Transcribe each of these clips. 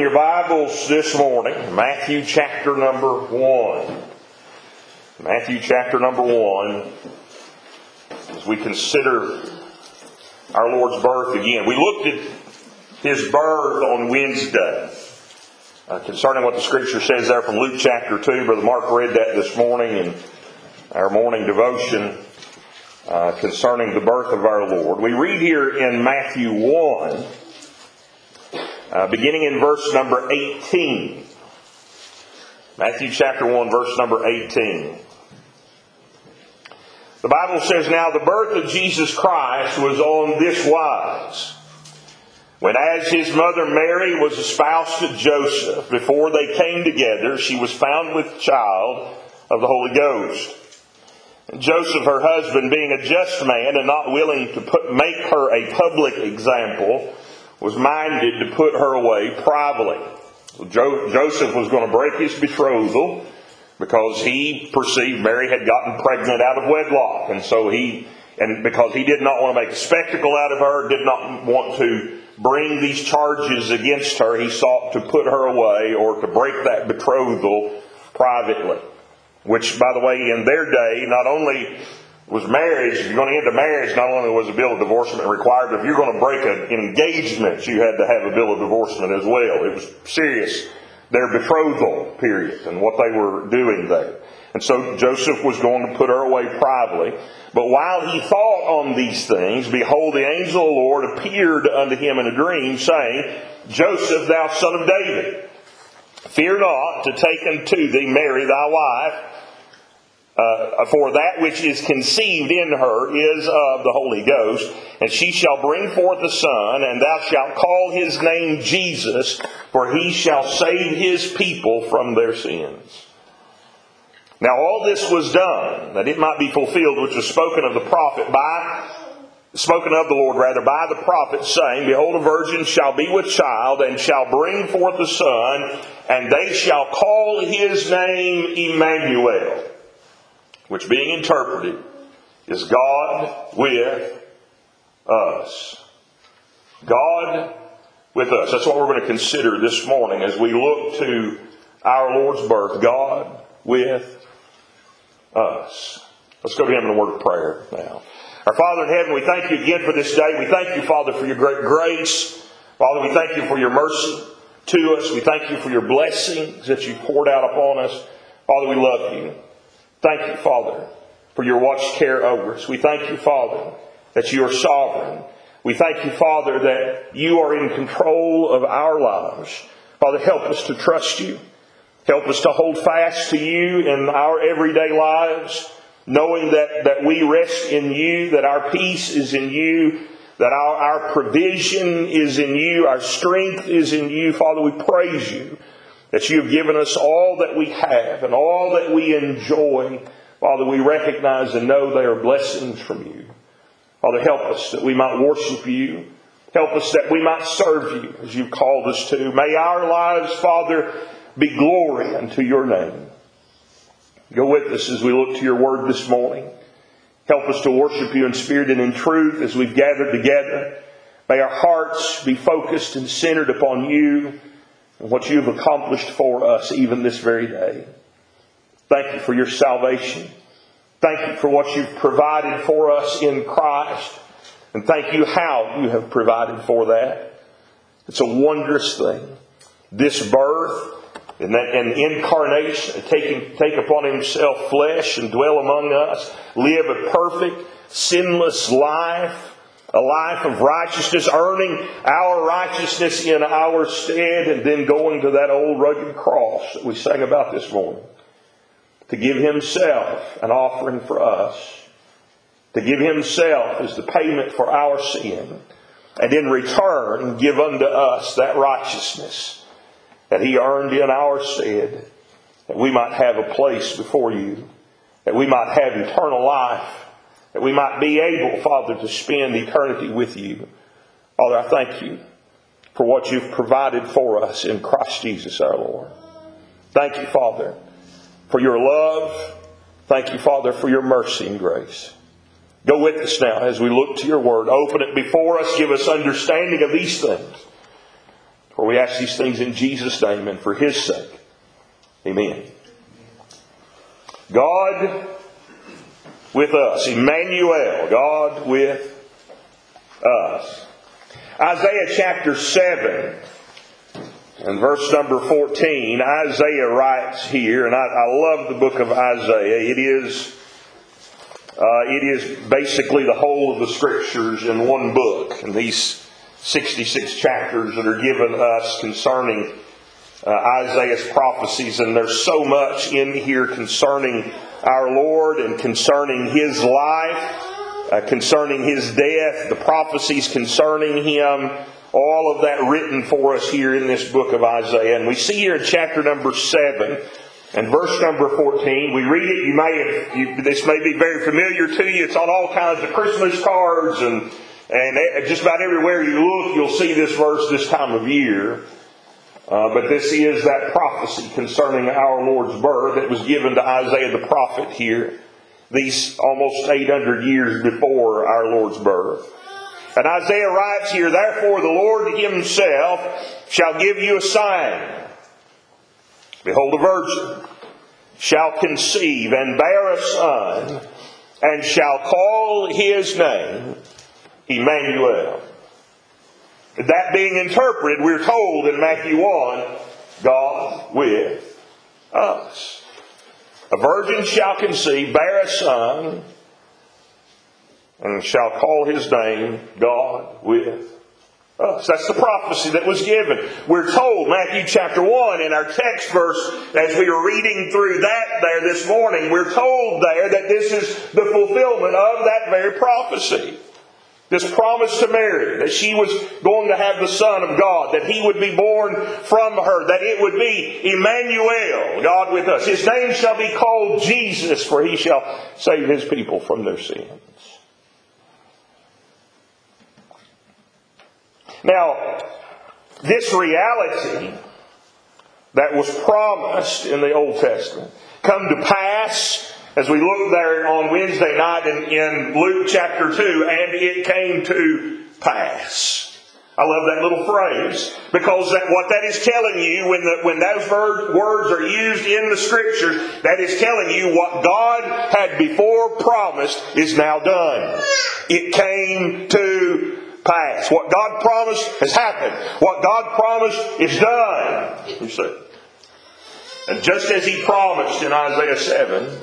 your Bibles this morning, Matthew chapter number 1. Matthew chapter number 1, as we consider our Lord's birth again. We looked at his birth on Wednesday. Uh, concerning what the scripture says there from Luke chapter 2, Brother Mark read that this morning in our morning devotion uh, concerning the birth of our Lord. We read here in Matthew 1 uh, beginning in verse number 18. Matthew chapter 1, verse number 18. The Bible says, Now the birth of Jesus Christ was on this wise. When as his mother Mary was espoused to Joseph, before they came together, she was found with child of the Holy Ghost. And Joseph, her husband, being a just man and not willing to put, make her a public example, was minded to put her away privately. So jo- Joseph was going to break his betrothal because he perceived Mary had gotten pregnant out of wedlock. And so he, and because he did not want to make a spectacle out of her, did not want to bring these charges against her, he sought to put her away or to break that betrothal privately. Which, by the way, in their day, not only was marriage, if you're going to end a marriage, not only was a bill of divorcement required, but if you're going to break an engagement, you had to have a bill of divorcement as well. It was serious, their betrothal period and what they were doing there. And so Joseph was going to put her away privately. But while he thought on these things, behold, the angel of the Lord appeared unto him in a dream, saying, Joseph, thou son of David, fear not to take unto thee Mary thy wife, uh, for that which is conceived in her is of the Holy Ghost, and she shall bring forth a son, and thou shalt call his name Jesus, for he shall save his people from their sins. Now all this was done, that it might be fulfilled which was spoken of the prophet by spoken of the Lord rather by the prophet, saying, Behold, a virgin shall be with child, and shall bring forth a son, and they shall call his name Emmanuel which being interpreted is God with us. God with us. That's what we're going to consider this morning as we look to our Lord's birth. God with us. Let's go to Him in a word of prayer now. Our Father in heaven, we thank you again for this day. We thank you, Father, for your great grace. Father, we thank you for your mercy to us. We thank you for your blessings that you poured out upon us. Father, we love you. Thank you, Father, for your watch care over us. We thank you, Father, that you are sovereign. We thank you, Father, that you are in control of our lives. Father, help us to trust you. Help us to hold fast to you in our everyday lives, knowing that, that we rest in you, that our peace is in you, that our, our provision is in you, our strength is in you. Father, we praise you that you have given us all that we have and all that we enjoy. Father, we recognize and know they are blessings from you. Father, help us that we might worship you. Help us that we might serve you as you've called us to. May our lives, Father, be glory unto your name. Go with us as we look to your word this morning. Help us to worship you in spirit and in truth as we've gathered together. May our hearts be focused and centered upon you and what you've accomplished for us even this very day. Thank you for your salvation. Thank you for what you've provided for us in Christ. And thank you how you have provided for that. It's a wondrous thing. This birth and that and incarnation, taking take upon himself flesh and dwell among us, live a perfect, sinless life a life of righteousness, earning our righteousness in our stead, and then going to that old rugged cross that we sang about this morning. To give Himself an offering for us. To give Himself as the payment for our sin. And in return, give unto us that righteousness that He earned in our stead, that we might have a place before you, that we might have eternal life that we might be able, Father, to spend eternity with you. Father, I thank you for what you've provided for us in Christ Jesus our Lord. Thank you, Father, for your love. Thank you, Father, for your mercy and grace. Go with us now as we look to your word. Open it before us. Give us understanding of these things. For we ask these things in Jesus' name and for His sake. Amen. God with us. Emmanuel, God with us. Isaiah chapter 7 and verse number 14, Isaiah writes here, and I, I love the book of Isaiah. It is, uh, it is basically the whole of the scriptures in one book. And these 66 chapters that are given us concerning uh, Isaiah's prophecies, and there's so much in here concerning our Lord and concerning His life, uh, concerning His death, the prophecies concerning Him, all of that written for us here in this book of Isaiah. And we see here in chapter number 7 and verse number 14, we read it, you may have, you, this may be very familiar to you. It's on all kinds of Christmas cards and, and just about everywhere you look, you'll see this verse this time of year. Uh, but this is that prophecy concerning our Lord's birth that was given to Isaiah the prophet here, these almost 800 years before our Lord's birth. And Isaiah writes here, Therefore the Lord himself shall give you a sign. Behold, a virgin shall conceive and bear a son, and shall call his name Emmanuel. That being interpreted, we're told in Matthew 1, God with us. A virgin shall conceive, bear a son, and shall call his name God with us. That's the prophecy that was given. We're told, Matthew chapter 1, in our text verse, as we were reading through that there this morning, we're told there that this is the fulfillment of that very prophecy. This promise to Mary that she was going to have the Son of God, that He would be born from her, that it would be Emmanuel, God with us. His name shall be called Jesus, for He shall save His people from their sins. Now, this reality that was promised in the Old Testament come to pass as we look there on Wednesday night in, in Luke chapter 2, and it came to pass. I love that little phrase because that, what that is telling you when, the, when those words are used in the scriptures, that is telling you what God had before promised is now done. It came to pass. What God promised has happened. What God promised is done. You see. And just as He promised in Isaiah 7,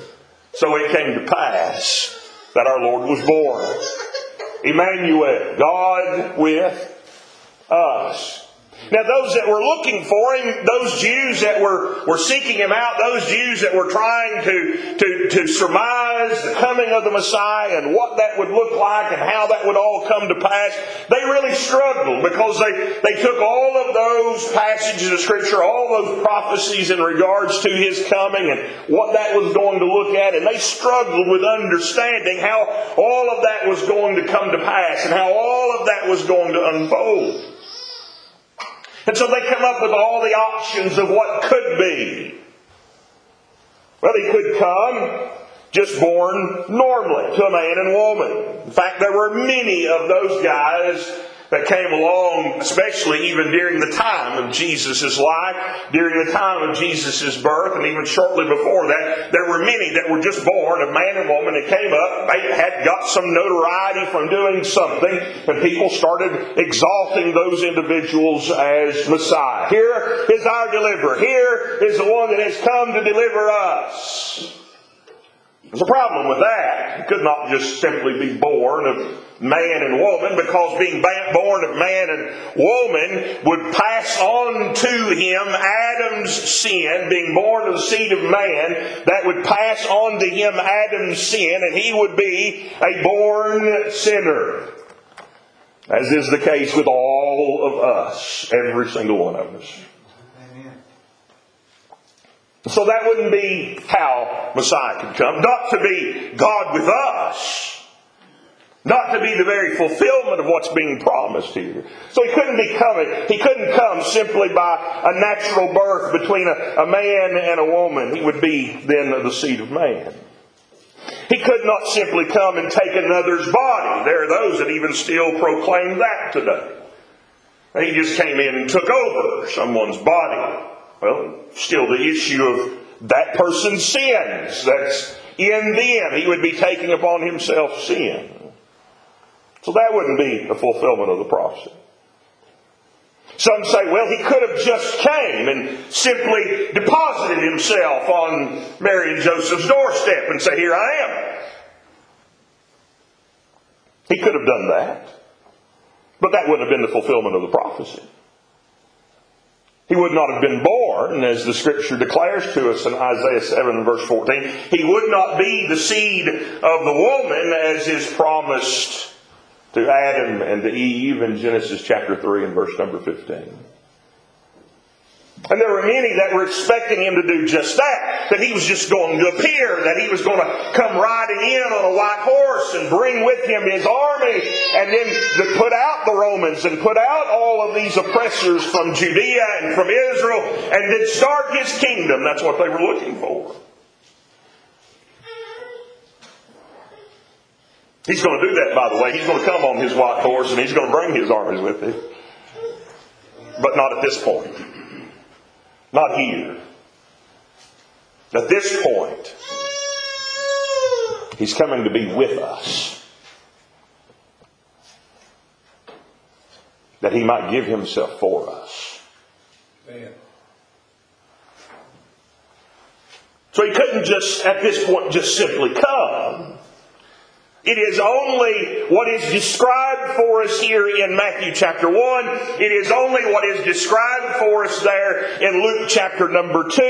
so it came to pass that our Lord was born. Emmanuel, God with us. Now, those that were looking for him, those Jews that were, were seeking him out, those Jews that were trying to, to, to surmise the coming of the Messiah and what that would look like and how that would all come to pass, they really struggled because they, they took all of those passages of Scripture, all those prophecies in regards to his coming and what that was going to look at, and they struggled with understanding how all of that was going to come to pass and how all of that was going to unfold. And so they come up with all the options of what could be. Well, he could come just born normally to a man and woman. In fact, there were many of those guys that came along, especially even during the time of Jesus' life, during the time of Jesus' birth, and even shortly before that, there were many that were just born of man and woman that came up, they had got some notoriety from doing something, and people started exalting those individuals as Messiah. Here is our deliverer. Here is the one that has come to deliver us. There's a problem with that. He could not just simply be born of man and woman because being born of man and woman would pass on to him Adam's sin, being born of the seed of man, that would pass on to him Adam's sin and he would be a born sinner. As is the case with all of us, every single one of us. So that wouldn't be how Messiah could come. Not to be God with us. Not to be the very fulfillment of what's being promised here. So he couldn't be coming, he couldn't come simply by a natural birth between a, a man and a woman. He would be then the seed of man. He could not simply come and take another's body. There are those that even still proclaim that today. He just came in and took over someone's body. Well, still the issue of that person's sins. That's in them. He would be taking upon himself sin. So that wouldn't be the fulfillment of the prophecy. Some say, well, he could have just came and simply deposited himself on Mary and Joseph's doorstep and say, Here I am. He could have done that. But that wouldn't have been the fulfillment of the prophecy. He would not have been born, as the scripture declares to us in Isaiah 7 verse 14. He would not be the seed of the woman as is promised to Adam and to Eve in Genesis chapter 3 and verse number 15. And there were many that were expecting him to do just that, that he was just going to appear, that he was going to come riding in on a white horse and bring with him his army, and then to put out the Romans and put out all of these oppressors from Judea and from Israel, and then start his kingdom. That's what they were looking for. He's going to do that, by the way. He's going to come on his white horse and he's going to bring his armies with him. But not at this point. Not here. At this point, he's coming to be with us. That he might give himself for us. So he couldn't just, at this point, just simply come. It is only what is described for us here in Matthew chapter 1. It is only what is described for us there in Luke chapter number 2.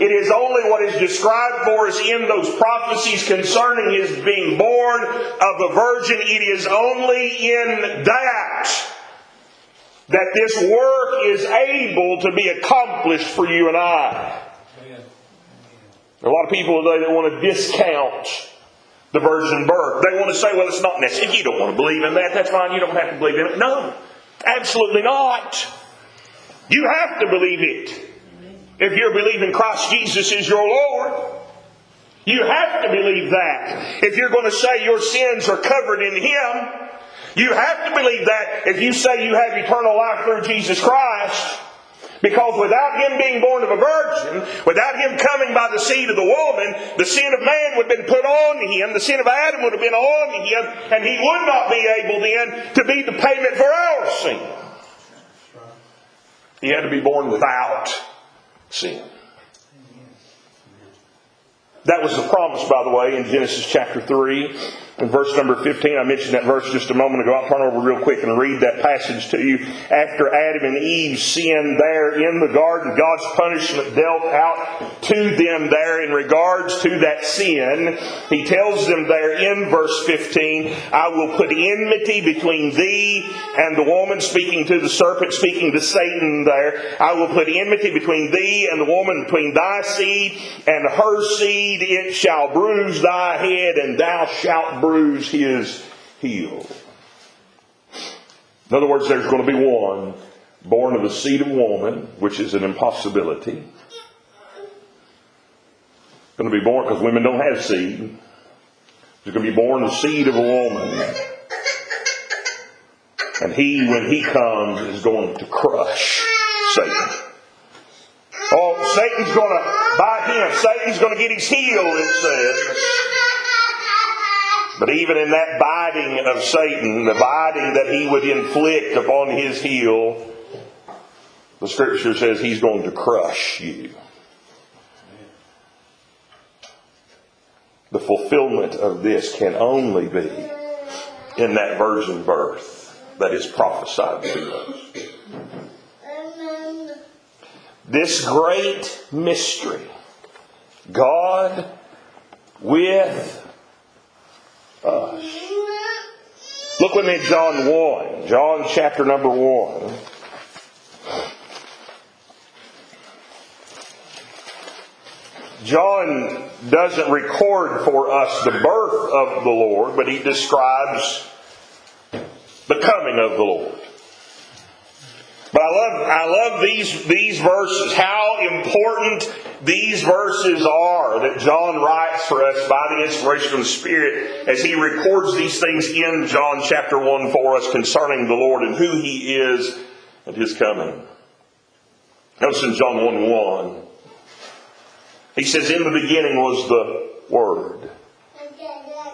It is only what is described for us in those prophecies concerning his being born of a virgin. It is only in that that this work is able to be accomplished for you and I. There are a lot of people today that want to discount the virgin birth. They want to say, well, it's not necessary. You don't want to believe in that. That's fine. You don't have to believe in it. No, absolutely not. You have to believe it. If you're believing Christ Jesus is your Lord, you have to believe that. If you're going to say your sins are covered in Him, you have to believe that if you say you have eternal life through Jesus Christ. Because without him being born of a virgin, without him coming by the seed of the woman, the sin of man would have been put on him, the sin of Adam would have been on him, and he would not be able then to be the payment for our sin. He had to be born without sin. That was the promise, by the way, in Genesis chapter 3. In verse number 15, I mentioned that verse just a moment ago. I'll turn over real quick and read that passage to you. After Adam and Eve sinned there in the garden, God's punishment dealt out to them there in regards to that sin. He tells them there in verse 15, I will put enmity between thee and the woman, speaking to the serpent, speaking to Satan there. I will put enmity between thee and the woman, between thy seed and her seed. It shall bruise thy head, and thou shalt bruise his heel. In other words, there's going to be one born of the seed of woman, which is an impossibility. Going to be born because women don't have seed. He's going to be born of the seed of a woman. And he, when he comes, is going to crush Satan. Oh, Satan's going to bite him. Satan's going to get his heel, it says. But even in that biting of Satan, the biting that he would inflict upon his heel, the scripture says he's going to crush you. The fulfillment of this can only be in that virgin birth that is prophesied to us. This great mystery, God with us. Look with me at John 1. John chapter number 1. John doesn't record for us the birth of the Lord, but he describes the coming of the Lord. But I love, I love these, these verses, how important these verses are that John writes for us by the inspiration of the Spirit as he records these things in John chapter 1 for us concerning the Lord and who he is and his coming. Notice in John 1 1, he says, In the beginning was the Word.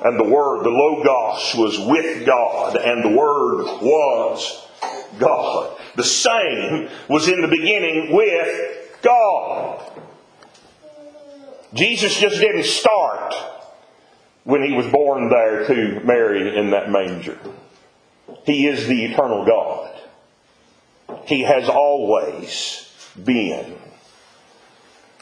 And the Word, the Logos, was with God, and the Word was God. The same was in the beginning with God. Jesus just didn't start when he was born there to Mary in that manger. He is the eternal God. He has always been.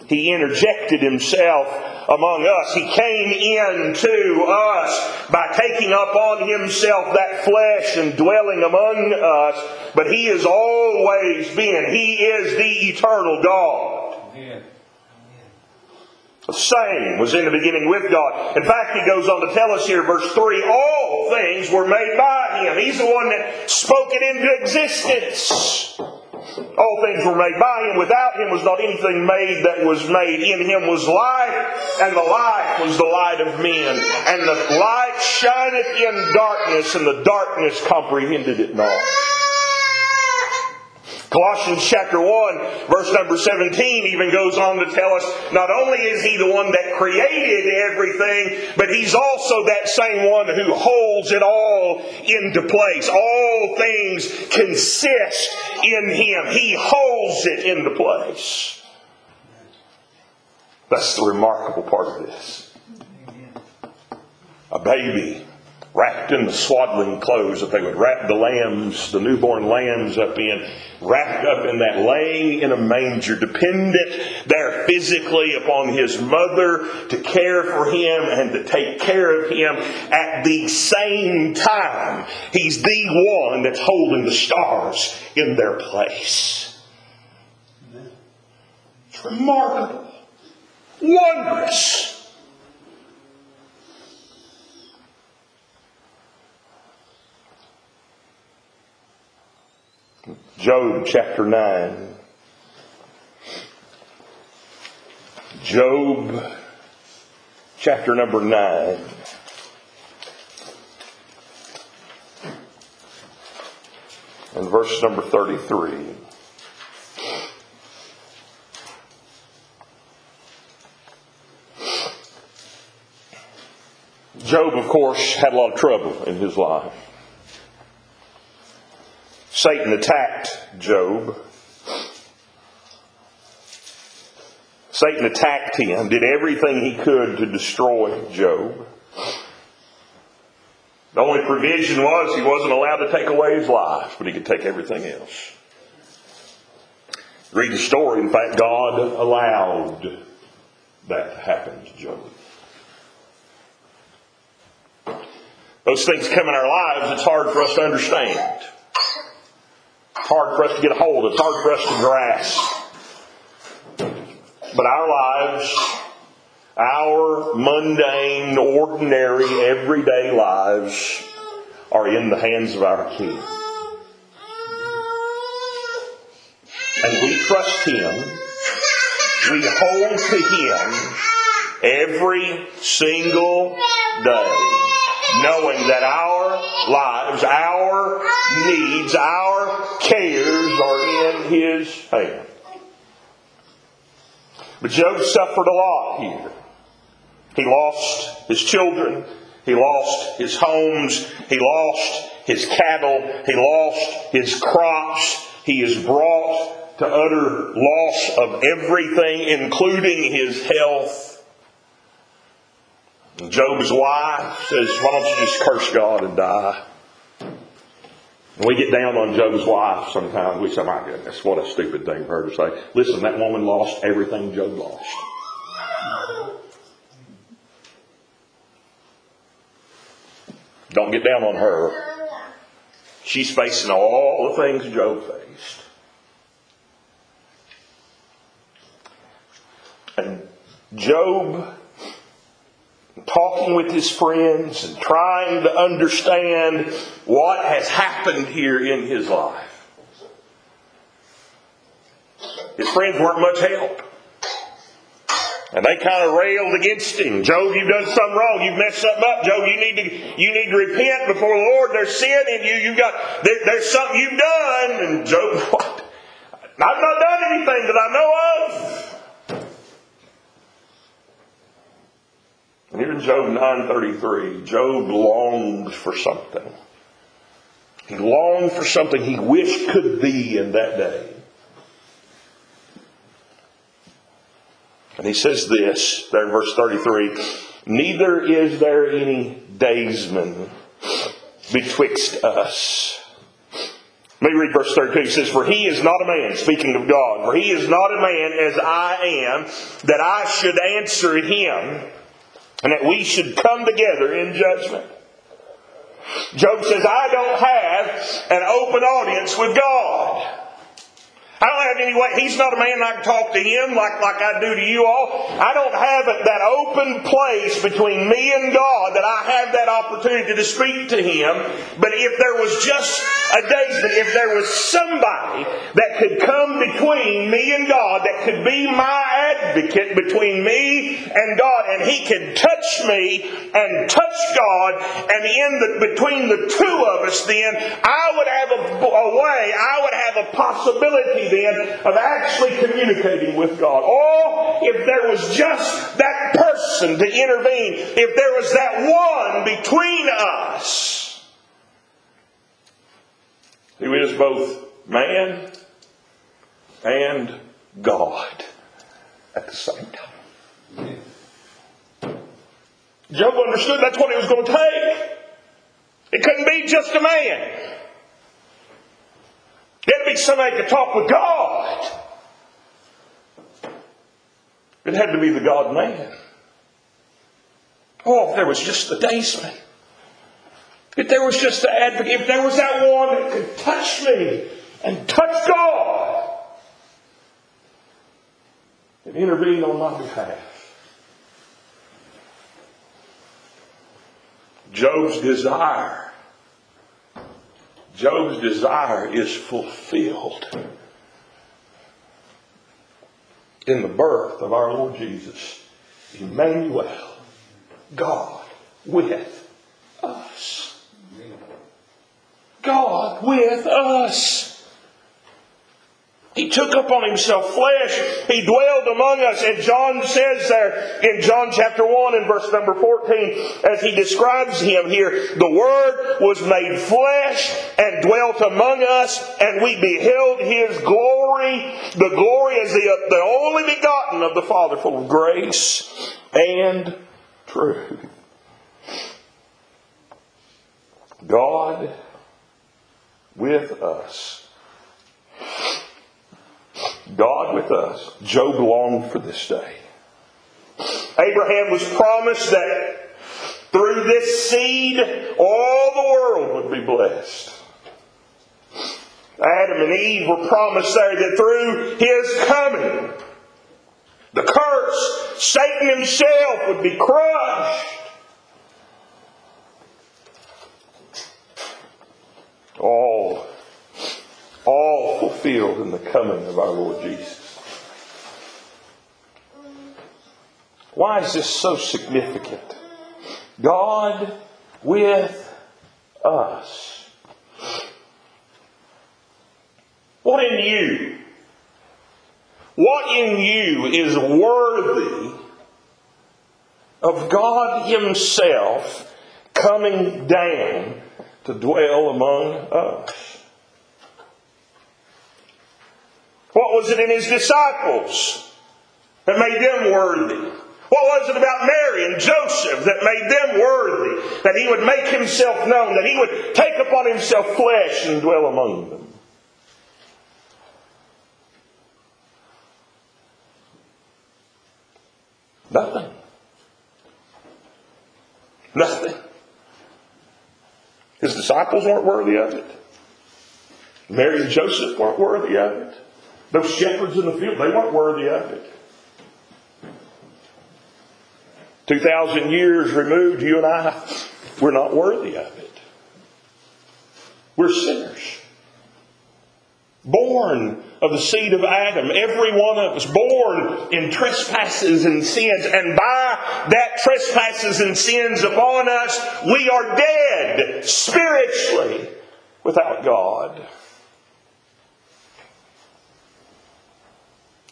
He interjected himself among us. He came into us by taking up on himself that flesh and dwelling among us. But he has always been. He is the eternal God. Amen. The same was in the beginning with God. In fact, he goes on to tell us here, verse 3, all things were made by him. He's the one that spoke it into existence. All things were made by him. Without him was not anything made that was made. In him was life, and the life was the light of men. And the light shineth in darkness, and the darkness comprehended it not. Colossians chapter 1, verse number 17 even goes on to tell us not only is he the one that created everything, but he's also that same one who holds it all into place. All things consist in him. He holds it into place. That's the remarkable part of this. A baby wrapped in the swaddling clothes that they would wrap the lambs, the newborn lambs up in, wrapped up in that, laying in a manger, dependent there physically upon his mother to care for him and to take care of him. At the same time, he's the one that's holding the stars in their place. It's remarkable, wondrous. Job chapter 9. Job chapter number 9. And verse number 33. Job, of course, had a lot of trouble in his life. Satan attacked Job. Satan attacked him, did everything he could to destroy Job. The only provision was he wasn't allowed to take away his life, but he could take everything else. Read the story. In fact, God allowed that to happen to Job. Those things come in our lives, it's hard for us to understand hard for us to get a hold of. It's hard for us to grasp. But our lives, our mundane, ordinary, everyday lives are in the hands of our King. And we trust Him. We hold to Him every single day knowing that our lives, our needs, our cares are in His hand. But Job suffered a lot here. He lost his children. He lost his homes. He lost his cattle. He lost his crops. He is brought to utter loss of everything, including his health. Job's wife says, Why don't you just curse God and die? And we get down on Job's wife sometimes. We say, My goodness, what a stupid thing for her to say. Listen, that woman lost everything Job lost. Don't get down on her. She's facing all the things Job faced. And Job talking with his friends and trying to understand what has happened here in his life. His friends weren't much help. And they kind of railed against him. Job, you've done something wrong. You've messed something up. Job, you need to you need to repent before the Lord. There's sin in you. You've got there, there's something you've done. And Job, what? I've not done anything that I know of. Here in Job 9:33, Job longed for something. He longed for something he wished could be in that day. And he says this, there in verse 33 Neither is there any daysman betwixt us. Let me read verse 32. It says, For he is not a man, speaking of God, for he is not a man as I am, that I should answer him, and that we should come together in judgment. Job says, I don't have an open audience with God. I don't have any way. He's not a man I can talk to him like, like I do to you all. I don't have that open place between me and God that I have that opportunity to speak to him. But if there was just a day, if there was somebody that could come between me and God, that could be my advocate between me and God, and he could touch me and touch God, and in the, between the two of us, then I would have a, a way, I would have a possibility then of actually communicating with God. Oh, if there was just that person to intervene, if there was that one between us who is both man and God at the same time. Job understood that's what it was going to take. It couldn't be just a man. It had to be somebody to talk with God. It had to be the God man. Oh, if there was just the daysman. If there was just the advocate, if there was that one that could touch me and touch God and intervene on my behalf. Job's desire Job's desire is fulfilled in the birth of our Lord Jesus, Emmanuel, God with us. God with us. Took upon himself flesh. He dwelled among us. And John says there in John chapter 1 and verse number 14, as he describes him here, the Word was made flesh and dwelt among us, and we beheld his glory. The glory is the, the only begotten of the Father, full of grace and truth. God with us. God with us. Job longed for this day. Abraham was promised that through this seed, all the world would be blessed. Adam and Eve were promised there that through his coming, the curse, Satan himself would be crushed. All fulfilled in the coming of our Lord Jesus. Why is this so significant? God with us. What in you? What in you is worthy of God Himself coming down to dwell among us? What was it in his disciples that made them worthy? What was it about Mary and Joseph that made them worthy? That he would make himself known, that he would take upon himself flesh and dwell among them. Nothing. Nothing. His disciples weren't worthy of it. Mary and Joseph weren't worthy of it. Those shepherds in the field, they weren't worthy of it. 2,000 years removed, you and I, we're not worthy of it. We're sinners. born of the seed of Adam, every one of us born in trespasses and sins, and by that trespasses and sins upon us, we are dead spiritually without God.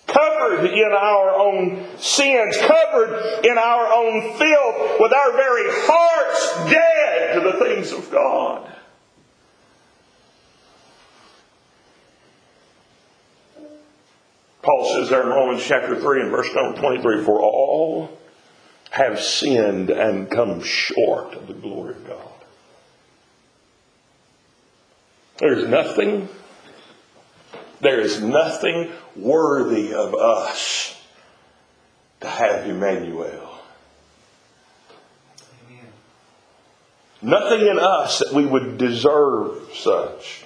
Covered in our own sins, covered in our own filth, with our very hearts dead to the things of God. Paul says there in Romans chapter 3 and verse number 23 For all have sinned and come short of the glory of God. There's nothing, there is nothing worthy of us to have Emmanuel. Nothing in us that we would deserve such.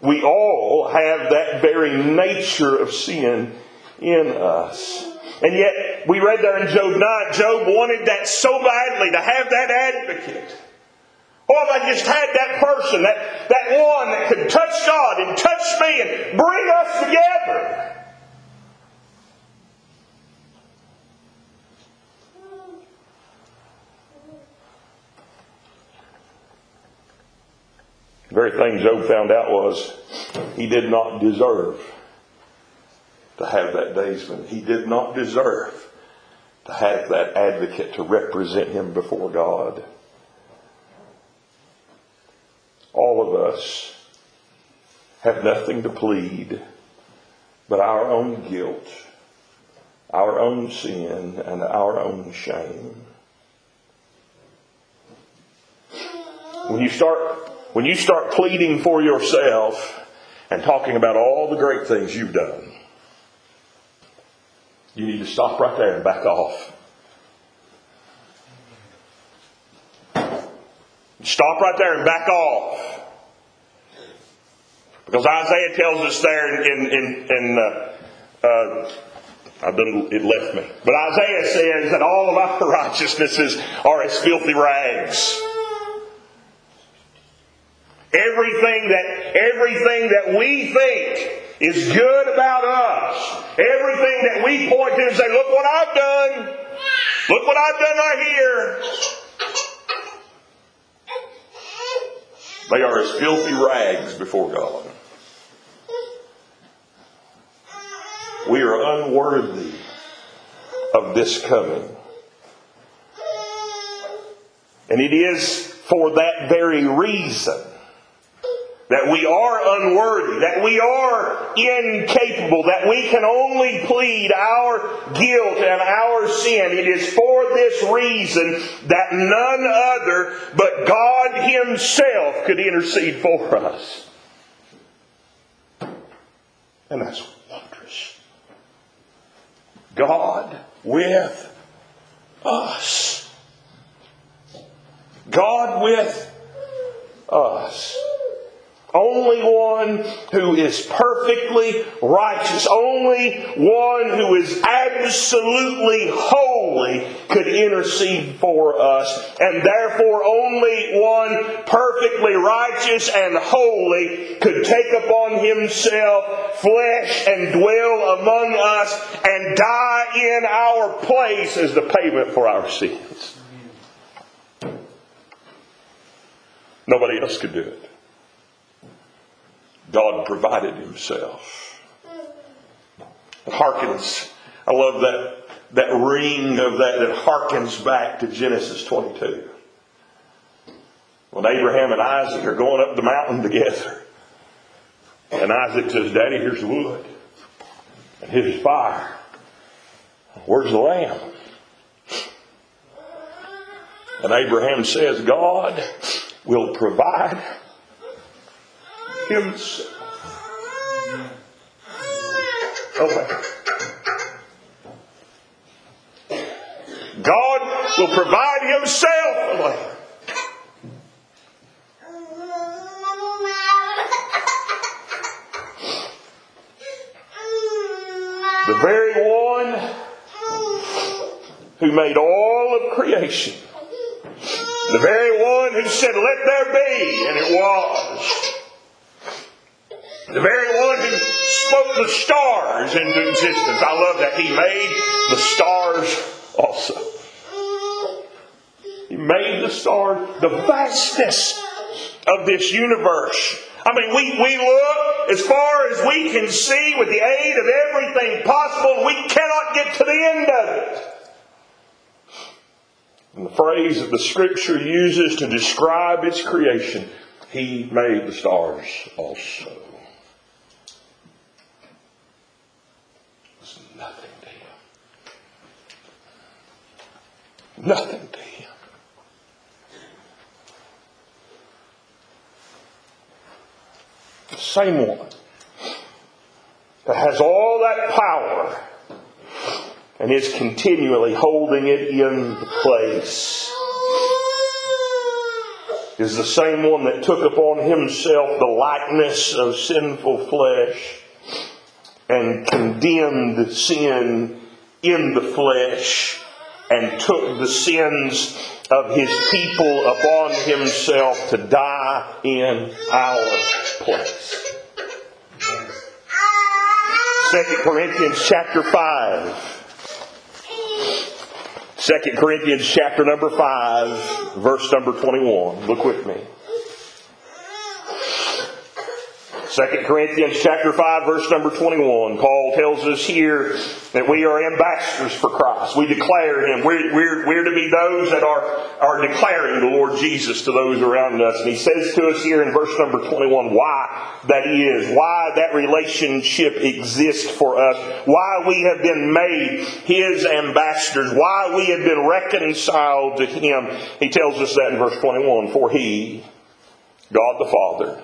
We all have that very nature of sin in us. And yet, we read there in Job 9, Job wanted that so badly to have that advocate. Oh, if I just had that person, that, that one that could touch God and touch me and bring us together. The very thing Job found out was he did not deserve to have that daysman. He did not deserve to have that advocate to represent him before God. All of us have nothing to plead but our own guilt, our own sin, and our own shame. When you start when you start pleading for yourself and talking about all the great things you've done, you need to stop right there and back off. Stop right there and back off. Because Isaiah tells us there in, in, in uh, uh, I've done, it left me. But Isaiah says that all of our righteousnesses are as filthy rags. Everything that, everything that we think is good about us, everything that we point to and say, look what I've done, look what I've done right here. They are as filthy rags before God. We are unworthy of this coming. And it is for that very reason that we are unworthy, that we are incapable, that we can only plead our guilt and our sin. It is for this reason that none other but God Himself could intercede for us. And that's. God with us. God with us. Only one who is perfectly righteous, only one who is absolutely holy could intercede for us. And therefore only one perfectly righteous and holy could take upon himself flesh and dwell among us and die in our place as the payment for our sins. Nobody else could do it. God provided himself. It harkens. I love that, that ring of that that harkens back to Genesis 22. When Abraham and Isaac are going up the mountain together, and Isaac says, Daddy, here's the wood, and here's fire. Where's the lamb? And Abraham says, God will provide himself. Okay. Oh, God will provide himself oh, a lamb. The very one who made all of creation. The very one who said, Let there be, and it was. The very one who spoke the stars into existence. I love that. He made the stars also. He made the stars, the vastness of this universe. I mean, we, we look as far as we can see with the aid of everything possible, we cannot get to the end of it. And the phrase that the scripture uses to describe its creation, He made the stars also. It's nothing to Him. Nothing to Him. The same one that has all that power and is continually holding it in place is the same one that took upon himself the likeness of sinful flesh and condemned sin in the flesh and took the sins of his people upon himself to die in our place. 2 Corinthians chapter 5. 2 Corinthians chapter number 5, verse number 21. Look with me. 2 Corinthians chapter 5 verse number 21, Paul tells us here that we are ambassadors for Christ. We declare Him. We're, we're, we're to be those that are, are declaring the Lord Jesus to those around us. And He says to us here in verse number 21 why that is, why that relationship exists for us, why we have been made His ambassadors, why we have been reconciled to Him. He tells us that in verse 21, for He, God the Father,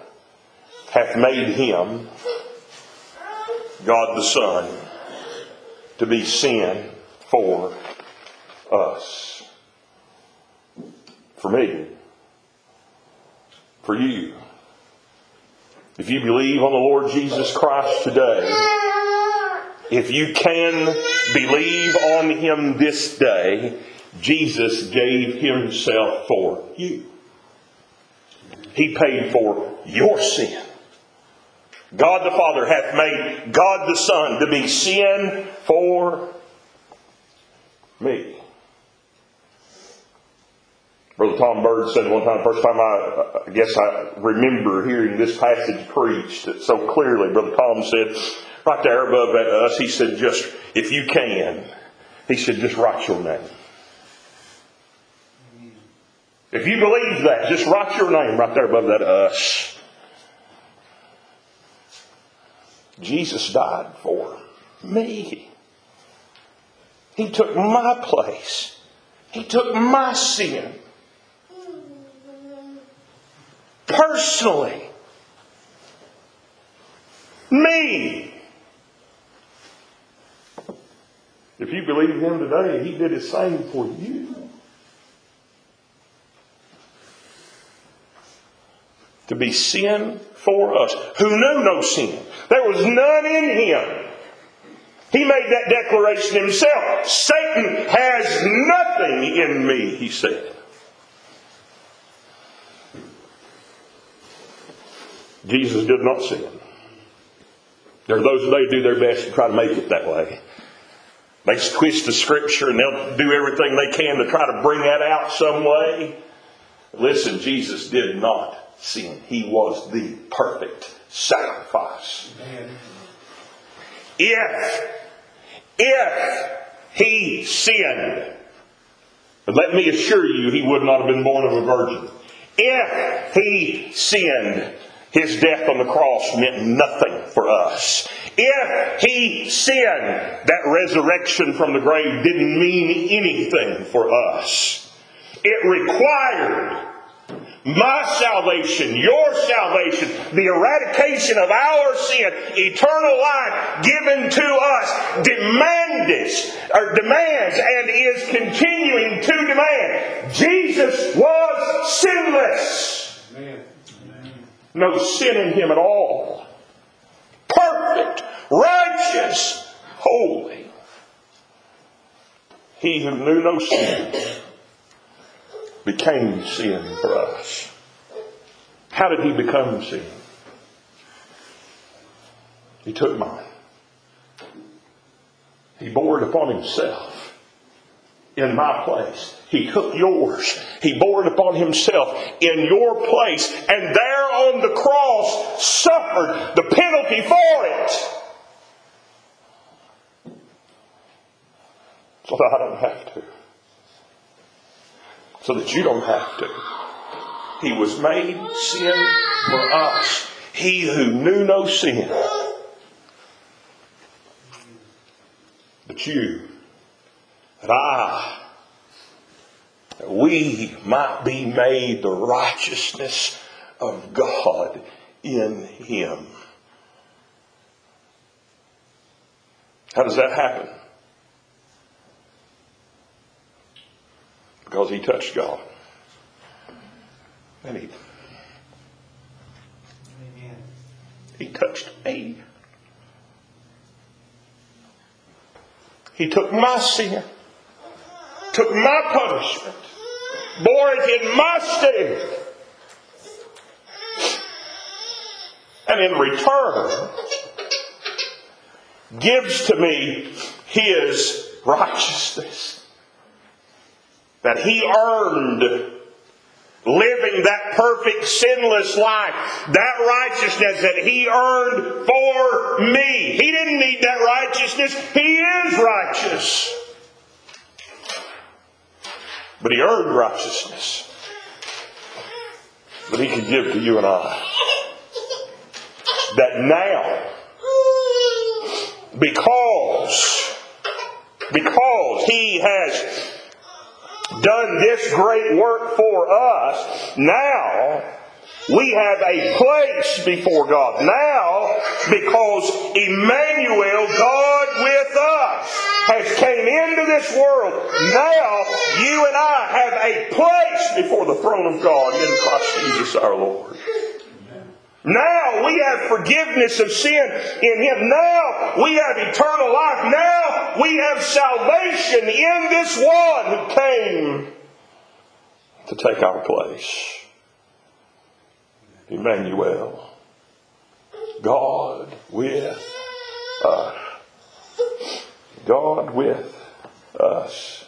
hath made him, God the Son, to be sin for us. For me. For you. If you believe on the Lord Jesus Christ today, if you can believe on Him this day, Jesus gave Himself for you. He paid for your sin. God the Father hath made God the Son to be sin for me. Brother Tom Bird said one time, first time I, I guess I remember hearing this passage preached so clearly. Brother Tom said, right there above us, he said, just, if you can, he said, just write your name. If you believe that, just write your name right there above that us. Jesus died for me. He took my place. He took my sin. Personally. Me. If you believe him today, he did the same for you. To be sin for us, who knew no sin. There was none in him. He made that declaration himself. Satan has nothing in me, he said. Jesus did not sin. There are those today who do their best to try to make it that way. They twist the scripture and they'll do everything they can to try to bring that out some way. Listen, Jesus did not sin. He was the perfect sacrifice. If, if he sinned, let me assure you, he would not have been born of a virgin. If he sinned, his death on the cross meant nothing for us. If he sinned, that resurrection from the grave didn't mean anything for us. It required my salvation, your salvation, the eradication of our sin, eternal life given to us, demanded or demands and is continuing to demand. Jesus was sinless. No sin in him at all. Perfect, righteous, holy. He who knew no sin became sin for us. How did he become sin? He took mine. He bore it upon himself in my place. He took yours. He bore it upon himself in your place. And there on the cross suffered the penalty for it. So I don't have to. So that you don't have to. He was made sin for us. He who knew no sin. But you, that I, that we might be made the righteousness of God in Him. How does that happen? Because He touched God. And He, he touched me. He took my sin, took my punishment, bore it in my stead. And in return, gives to me his righteousness that he earned living that perfect sinless life that righteousness that he earned for me. He didn't need that righteousness. He is righteous. But he earned righteousness. That he can give to you and i that now, because, because he has done this great work for us, now we have a place before God. Now, because Emmanuel, God with us, has came into this world, now you and I have a place before the throne of God in Christ Jesus our Lord. Now we have forgiveness of sin in Him. Now we have eternal life. Now we have salvation in this one who came to take our place. Emmanuel. God with us. God with us.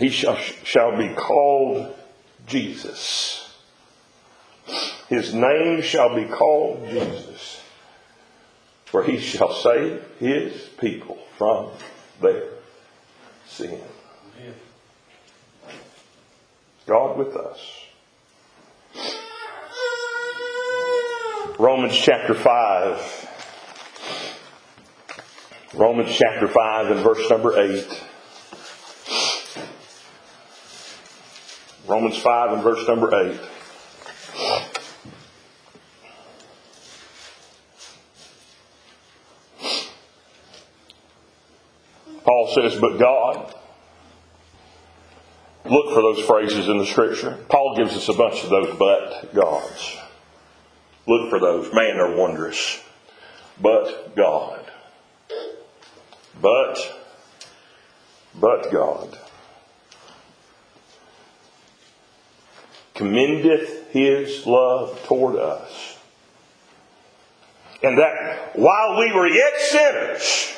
He shall, shall be called Jesus his name shall be called Jesus, for he shall save his people from their sin. God with us. Romans chapter 5. Romans chapter 5 and verse number 8. Romans 5 and verse number 8. Says, but God. Look for those phrases in the scripture. Paul gives us a bunch of those but gods. Look for those. Man, they're wondrous. But God. But, but God. Commendeth his love toward us. And that while we were yet sinners,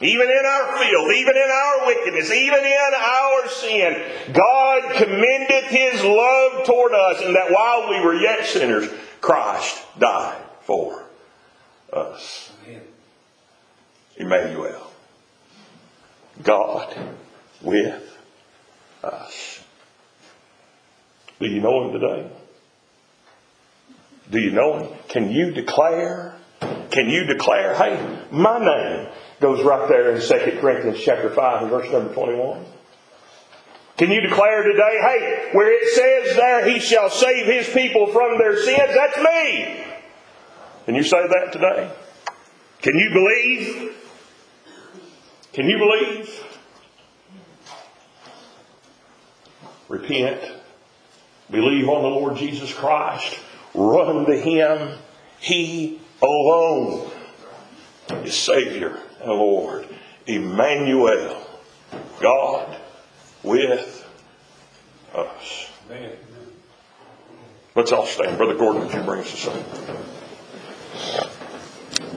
even in our filth, even in our wickedness, even in our sin, God commendeth His love toward us, and that while we were yet sinners, Christ died for us. Emmanuel. God with us. Do you know Him today? Do you know Him? Can you declare? Can you declare, hey, my name goes right there in 2 Corinthians chapter 5 and verse number 21. Can you declare today, hey, where it says there, he shall save his people from their sins, that's me. Can you say that today? Can you believe? Can you believe? Repent. Believe on the Lord Jesus Christ. Run to Him. He alone is Savior and Lord. Emmanuel, God with us. Amen. Let's all stand. Brother Gordon, would you bring us a song?